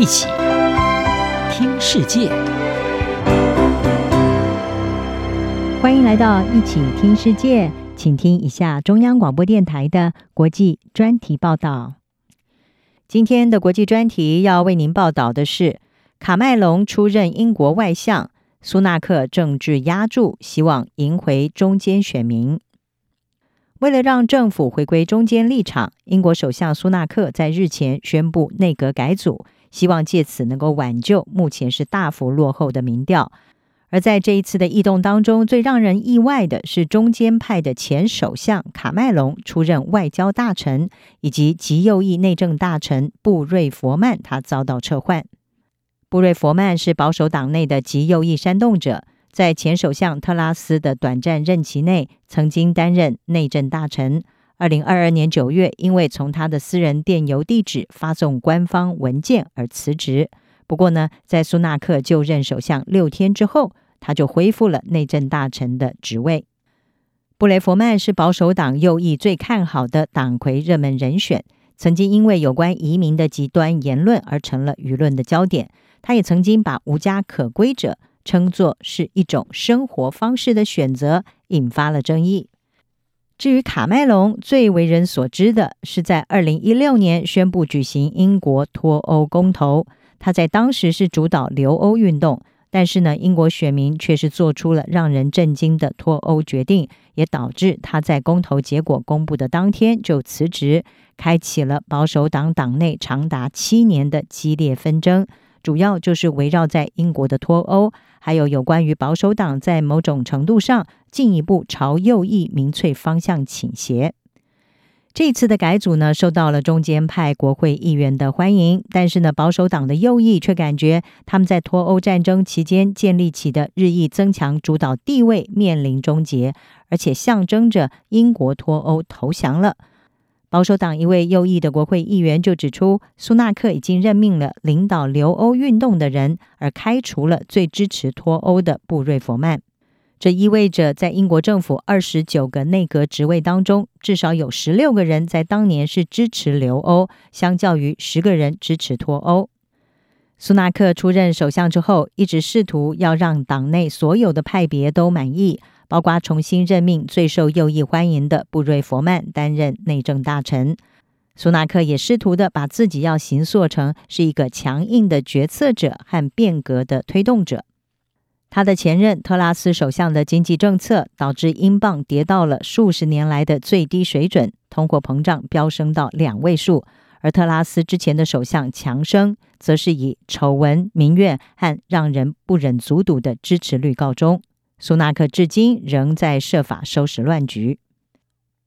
一起听世界，欢迎来到一起听世界，请听一下中央广播电台的国际专题报道。今天的国际专题要为您报道的是：卡麦隆出任英国外相，苏纳克政治压住，希望赢回中间选民。为了让政府回归中间立场，英国首相苏纳克在日前宣布内阁改组，希望借此能够挽救目前是大幅落后的民调。而在这一次的异动当中，最让人意外的是，中间派的前首相卡麦隆出任外交大臣，以及极右翼内政大臣布瑞佛曼，他遭到撤换。布瑞佛曼是保守党内的极右翼煽动者。在前首相特拉斯的短暂任期内，曾经担任内政大臣。二零二二年九月，因为从他的私人电邮地址发送官方文件而辞职。不过呢，在苏纳克就任首相六天之后，他就恢复了内政大臣的职位。布雷佛曼是保守党右翼最看好的党魁热门人选，曾经因为有关移民的极端言论而成了舆论的焦点。他也曾经把无家可归者称作是一种生活方式的选择，引发了争议。至于卡麦隆，最为人所知的是在二零一六年宣布举行英国脱欧公投，他在当时是主导留欧运动，但是呢，英国选民却是做出了让人震惊的脱欧决定，也导致他在公投结果公布的当天就辞职，开启了保守党党内长达七年的激烈纷争。主要就是围绕在英国的脱欧，还有有关于保守党在某种程度上进一步朝右翼民粹方向倾斜。这次的改组呢，受到了中间派国会议员的欢迎，但是呢，保守党的右翼却感觉他们在脱欧战争期间建立起的日益增强主导地位面临终结，而且象征着英国脱欧投降了。保守党一位右翼的国会议员就指出，苏纳克已经任命了领导留欧运动的人，而开除了最支持脱欧的布瑞佛曼。这意味着，在英国政府二十九个内阁职位当中，至少有十六个人在当年是支持留欧，相较于十个人支持脱欧。苏纳克出任首相之后，一直试图要让党内所有的派别都满意。包括重新任命最受右翼欢迎的布瑞佛曼担任内政大臣，苏纳克也试图的把自己要形塑成是一个强硬的决策者和变革的推动者。他的前任特拉斯首相的经济政策导致英镑跌到了数十年来的最低水准，通货膨胀飙升到两位数，而特拉斯之前的首相强生则是以丑闻、民怨和让人不忍卒睹的支持率告终。苏纳克至今仍在设法收拾乱局。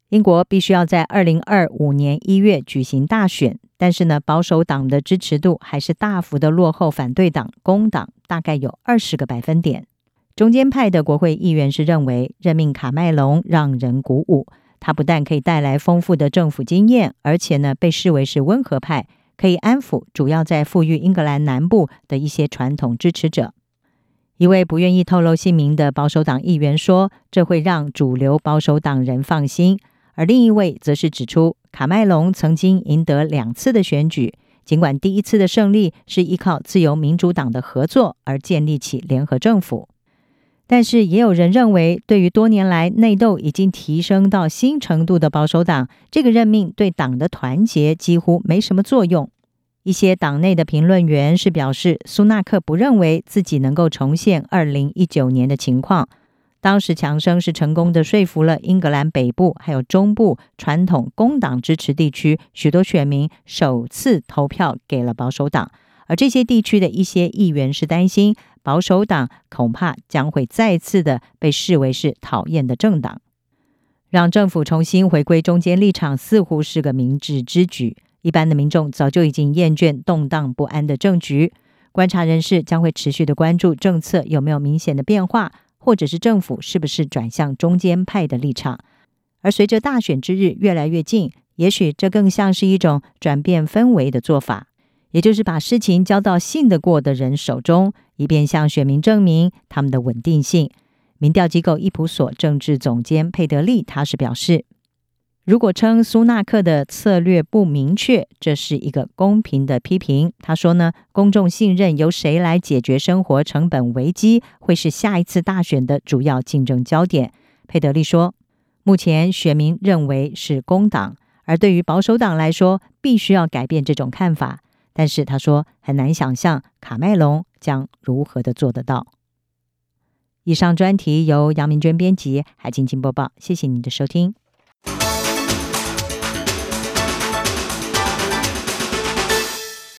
英国必须要在二零二五年一月举行大选，但是呢，保守党的支持度还是大幅的落后反对党工党，大概有二十个百分点。中间派的国会议员是认为任命卡麦隆让人鼓舞，他不但可以带来丰富的政府经验，而且呢，被视为是温和派，可以安抚主要在富裕英格兰南部的一些传统支持者。一位不愿意透露姓名的保守党议员说：“这会让主流保守党人放心。”而另一位则是指出，卡麦隆曾经赢得两次的选举，尽管第一次的胜利是依靠自由民主党的合作而建立起联合政府，但是也有人认为，对于多年来内斗已经提升到新程度的保守党，这个任命对党的团结几乎没什么作用。一些党内的评论员是表示，苏纳克不认为自己能够重现二零一九年的情况。当时强生是成功的说服了英格兰北部还有中部传统工党支持地区许多选民首次投票给了保守党，而这些地区的一些议员是担心保守党恐怕将会再次的被视为是讨厌的政党，让政府重新回归中间立场似乎是个明智之举。一般的民众早就已经厌倦动荡不安的政局，观察人士将会持续的关注政策有没有明显的变化，或者是政府是不是转向中间派的立场。而随着大选之日越来越近，也许这更像是一种转变氛围的做法，也就是把事情交到信得过的人手中，以便向选民证明他们的稳定性。民调机构伊普索政治总监佩德利他是表示。如果称苏纳克的策略不明确，这是一个公平的批评。他说呢，公众信任由谁来解决生活成本危机，会是下一次大选的主要竞争焦点。佩德利说，目前选民认为是工党，而对于保守党来说，必须要改变这种看法。但是他说，很难想象卡麦隆将如何的做得到。以上专题由杨明娟编辑，海清清播报。谢谢您的收听。